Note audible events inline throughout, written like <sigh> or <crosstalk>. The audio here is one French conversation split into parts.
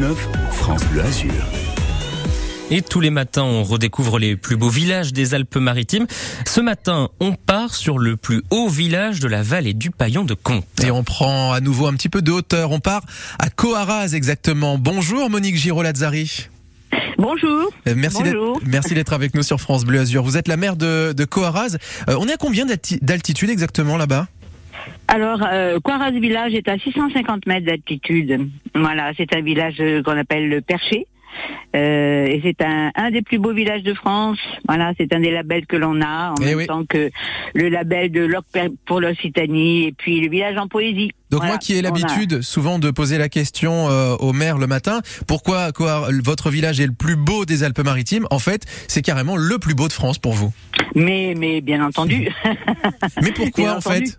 6h-9, France Bleu Azur. Et tous les matins, on redécouvre les plus beaux villages des Alpes-Maritimes. Ce matin, on part sur le plus haut village de la vallée du Paillon de Comte. Et on prend à nouveau un petit peu de hauteur. On part à Coaraz exactement. Bonjour Monique Giraud-Lazzari. Bonjour. Euh, merci Bonjour. d'être merci d'être avec nous sur France Bleu Azur. Vous êtes la maire de, de Coaraz. Euh, on est à combien d'alti- d'altitude exactement là-bas? Alors, euh, village est à 650 mètres d'altitude. Voilà, c'est un village euh, qu'on appelle le Perché. Euh, et c'est un, un des plus beaux villages de France. Voilà, c'est un des labels que l'on a, en Eh même oui. temps que le label de l'Oc pour l'Occitanie et puis le village en poésie. Donc Voilà, moi qui ai a- l'habitude souvent de poser la question euh, au maire le matin, pourquoi Coar- votre village est le plus beau des Alpes-Maritimes? En fait, c'est carrément le plus beau de France pour vous. Mais, mais bien entendu. Mais pourquoi <laughs> Bien en entendu. fait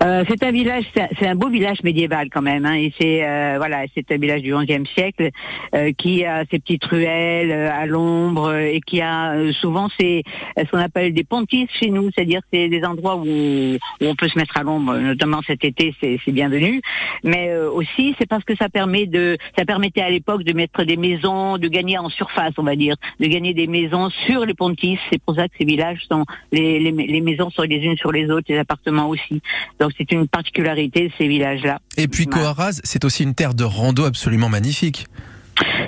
Euh, c'est un village, c'est un- beau village médiéval quand même. Hein, et c'est euh, voilà, c'est un village du XIe siècle euh, qui a ses petites ruelles euh, à l'ombre euh, et qui a souvent ces ce qu'on appelle des pontis chez nous, c'est-à-dire c'est des endroits où, où on peut se mettre à l'ombre, notamment cet été, c'est bienvenu. Mais aussi, c'est parce que ça permet de, ça permettait à l'époque de mettre des maisons, de gagner en surface, on va dire, de gagner des maisons sur les pontis. C'est pour ça que ces villages sont les, les, les maisons sont les unes sur les autres, les appartements aussi. C'est une particularité de ces villages-là. Et puis. Coaraz, c'est aussi une terre de rando absolument magnifique.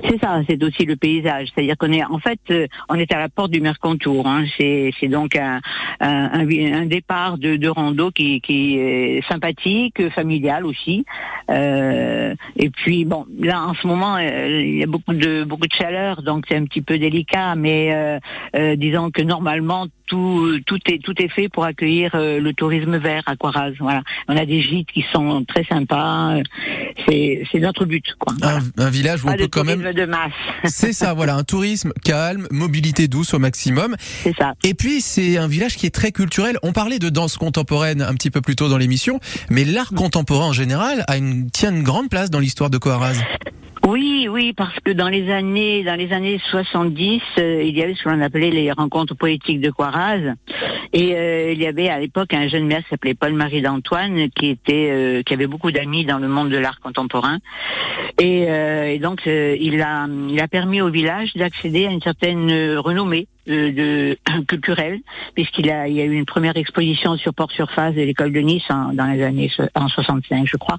C'est ça, c'est aussi le paysage. C'est-à-dire qu'on est, en fait, euh, on est à la porte du Mercantour. Hein. C'est, donc un, un, un- un départ de, de rando qui, qui est sympathique, familial aussi. Euh, et puis bon, là en ce moment, euh, il y a beaucoup de beaucoup de chaleur, donc c'est un petit peu délicat. Mais euh, euh, disons que normalement tout tout est tout est fait pour accueillir euh, le tourisme vert à Quaraz. Voilà, on a des gîtes qui sont très sympas. Euh, C'est notre but, quoi. Voilà. Un, un village où Pas on peut quand même... de masse. <laughs> C'est ça, voilà, un tourisme calme, mobilité douce au maximum. C'est ça. Et puis c'est un village qui est très culturel. On parlait de danse contemporaine un petit peu plus tôt dans l'émission, mais l'art contemporain en général a une, tient une grande place dans l'histoire de Coaraz. Oui, oui, parce que dans les années, dans les années 70, euh, il y avait ce qu'on appelait les rencontres poétiques de Coiraz, et euh, il y avait à l'époque un jeune maire qui s'appelait Paul-Marie d'Antoine, qui était, euh, qui avait beaucoup d'amis dans le monde de l'art contemporain, et, et donc il a, il a permis au village d'accéder à une certaine renommée de <clears throat> culturelle, puisqu'il a, il y a eu une première exposition sur Port Surface de l'école de Nice dans les années en 65, je crois.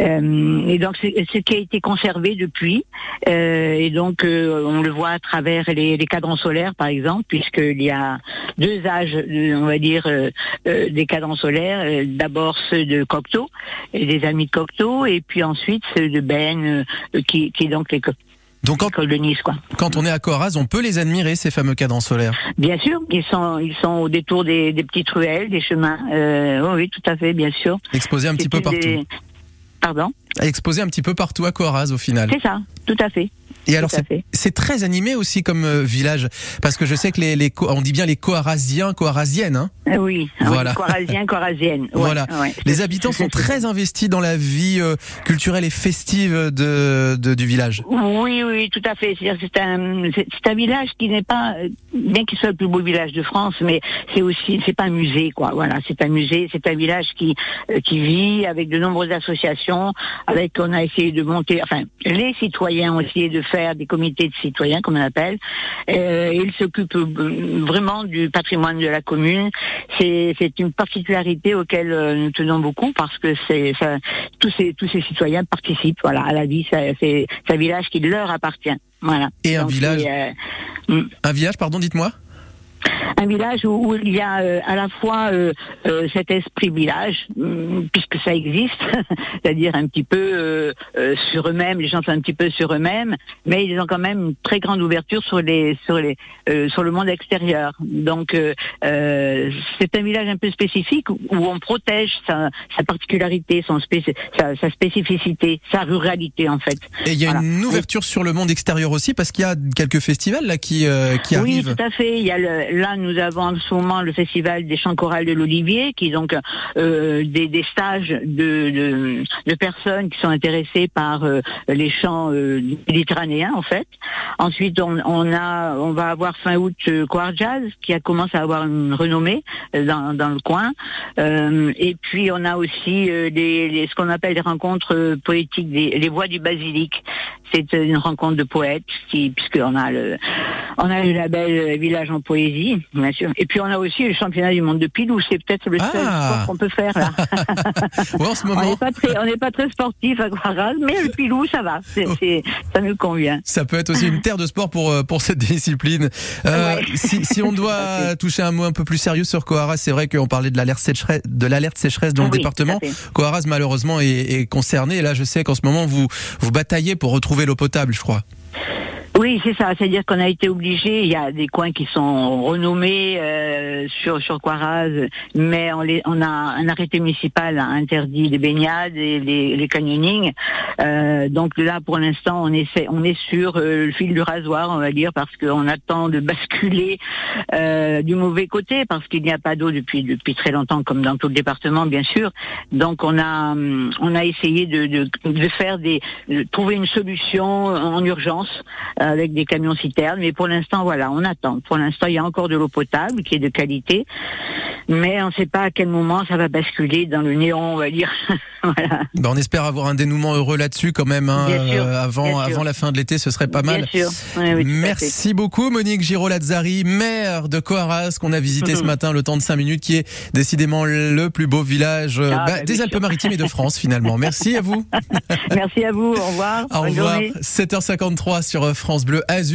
Euh, et donc c'est ce qui a été conservé depuis. Euh, et donc euh, on le voit à travers les, les cadrans solaires, par exemple, puisqu'il y a deux âges, on va dire, des cadrans solaires. D'abord ceux de Cocteau et des amis de Cocteau, et puis ensuite ceux de Ben, qui, qui est donc l'éco- Donc quand, de Nice, quoi. quand on est à Coaraz, on peut les admirer ces fameux cadrans solaires. Bien sûr, ils sont ils sont au détour des, des petites ruelles, des chemins. Euh, oui, oui, tout à fait, bien sûr. Exposés un petit peu partout. des- Pardon? Exposés un petit peu partout à Coaraz au final. C'est ça, tout à fait. Et alors c'est très animé aussi comme euh, village parce que je sais que les, les on dit bien les Coaraziens, Coaraziennes. Hein Euh, Oui, Voilà. oui, Corasien, Corasienne. Ouais, Voilà. <laughs> ouais. les habitants sont très investis dans la vie euh, culturelle et festive de, de- du village. Oui, oui, tout à fait. C'est un, un village qui n'est pas, bien qu'il soit le plus beau village de France, mais c'est aussi, c'est pas un musée, quoi. Voilà, c'est un musée, c'est un village qui, euh, qui vit avec de nombreuses associations, avec, on a essayé de monter, enfin, les citoyens ont essayé de faire des comités de citoyens, comme on appelle. Euh, ils s'occupent euh, vraiment du patrimoine de la commune. C'est, une particularité auquel euh, nous tenons beaucoup parce que c'est, ça, tous ces, tous ces citoyens participent, voilà, à la vie. C'est, un village qui leur appartient. Voilà. Et un Donc, village- euh, Un village, pardon, dites-moi? Un village où, où il y a euh, à la fois euh, euh, cet esprit village, hum, puisque ça existe, <laughs> c'est-à-dire un petit peu sur eux-mêmes, les gens sont un petit peu sur eux-mêmes, mais ils ont quand même une très grande ouverture sur les sur les sur le monde extérieur. Donc c'est un village un peu spécifique où on protège sa, sa particularité, son sa, sa spécificité, sa ruralité en fait. Et il y a Voilà. une ouverture sur le monde extérieur aussi parce qu'il y a quelques festivals là qui qui oui, arrivent. tout à fait. Il y a le, là, nous avons en ce moment le festival des chants chorales de l'Olivier, qui est donc euh, des, stages de, personnes qui sont intéressées par euh, les chants euh, méditerranéens, en fait. Ensuite, on, a, on va avoir fin août euh, Choir Jazz, qui a commencé à avoir une renommée dans, le coin. Et puis, on a aussi les, ce qu'on appelle les rencontres poétiques, des, les voix du basilic. C'est une rencontre de poètes, puisqu'on a a le label Village en poésie, bien sûr. Et puis on a aussi le championnat du monde de Pilou. C'est peut-être le seul Ah. sport qu'on peut faire là. <laughs> Ouais, en ce on moment, n'est pas très, on n'est pas très sportif à Quaraz, mais le Pilou, ça va. C'est, Oh. c'est- ça nous convient. ça peut être aussi une terre de sport pour euh, pour cette <laughs> discipline. Euh, Ouais. si, si on doit <laughs> toucher un mot un peu plus sérieux sur Coaras, c'est vrai qu'on parlait de l'alerte sécheresse, de l'alerte sécheresse dans le Oui, département. tout à fait. Coaras malheureusement est, est concerné. Et là, je sais qu'en ce moment vous vous bataillez pour retrouver l'eau potable, je crois. Oui, c'est ça. C'est-à-dire qu'on a été obligé. Il y a des coins qui sont renommés euh, sur sur Quaraz, mais on, les, on a un arrêté municipal a interdit les baignades et les, les canyonings. Euh, donc là, pour l'instant, on essaie, on est sur euh, le fil du rasoir, on va dire, parce qu'on attend de basculer euh, du mauvais côté, parce qu'il n'y a pas d'eau depuis depuis très longtemps, comme dans tout le département, bien sûr. Donc on a on a essayé de, de, de faire des de trouver une solution en urgence euh, avec des camions citernes. Mais pour l'instant, voilà, on attend. Pour l'instant, il y a encore de l'eau potable qui est de qualité, mais on ne sait pas à quel moment ça va basculer dans le néant, on va dire. <laughs> voilà. Ben, on espère avoir un dénouement heureux là-dessus quand même. hein, Bien sûr, euh, avant bien sûr. avant la fin de l'été, ce serait pas mal. Bien sûr. Oui, oui. Merci beaucoup Monique Giraud-Lazzari, maire de Coaras qu'on a visité ce matin le temps de 5 minutes qui est décidément le plus beau village euh, Ah, bah, bah, des Alpes-Maritimes et de France finalement. Merci à vous. <laughs> Merci à vous. Au revoir. Au revoir. journée. 7h53 sur Bleu Azur.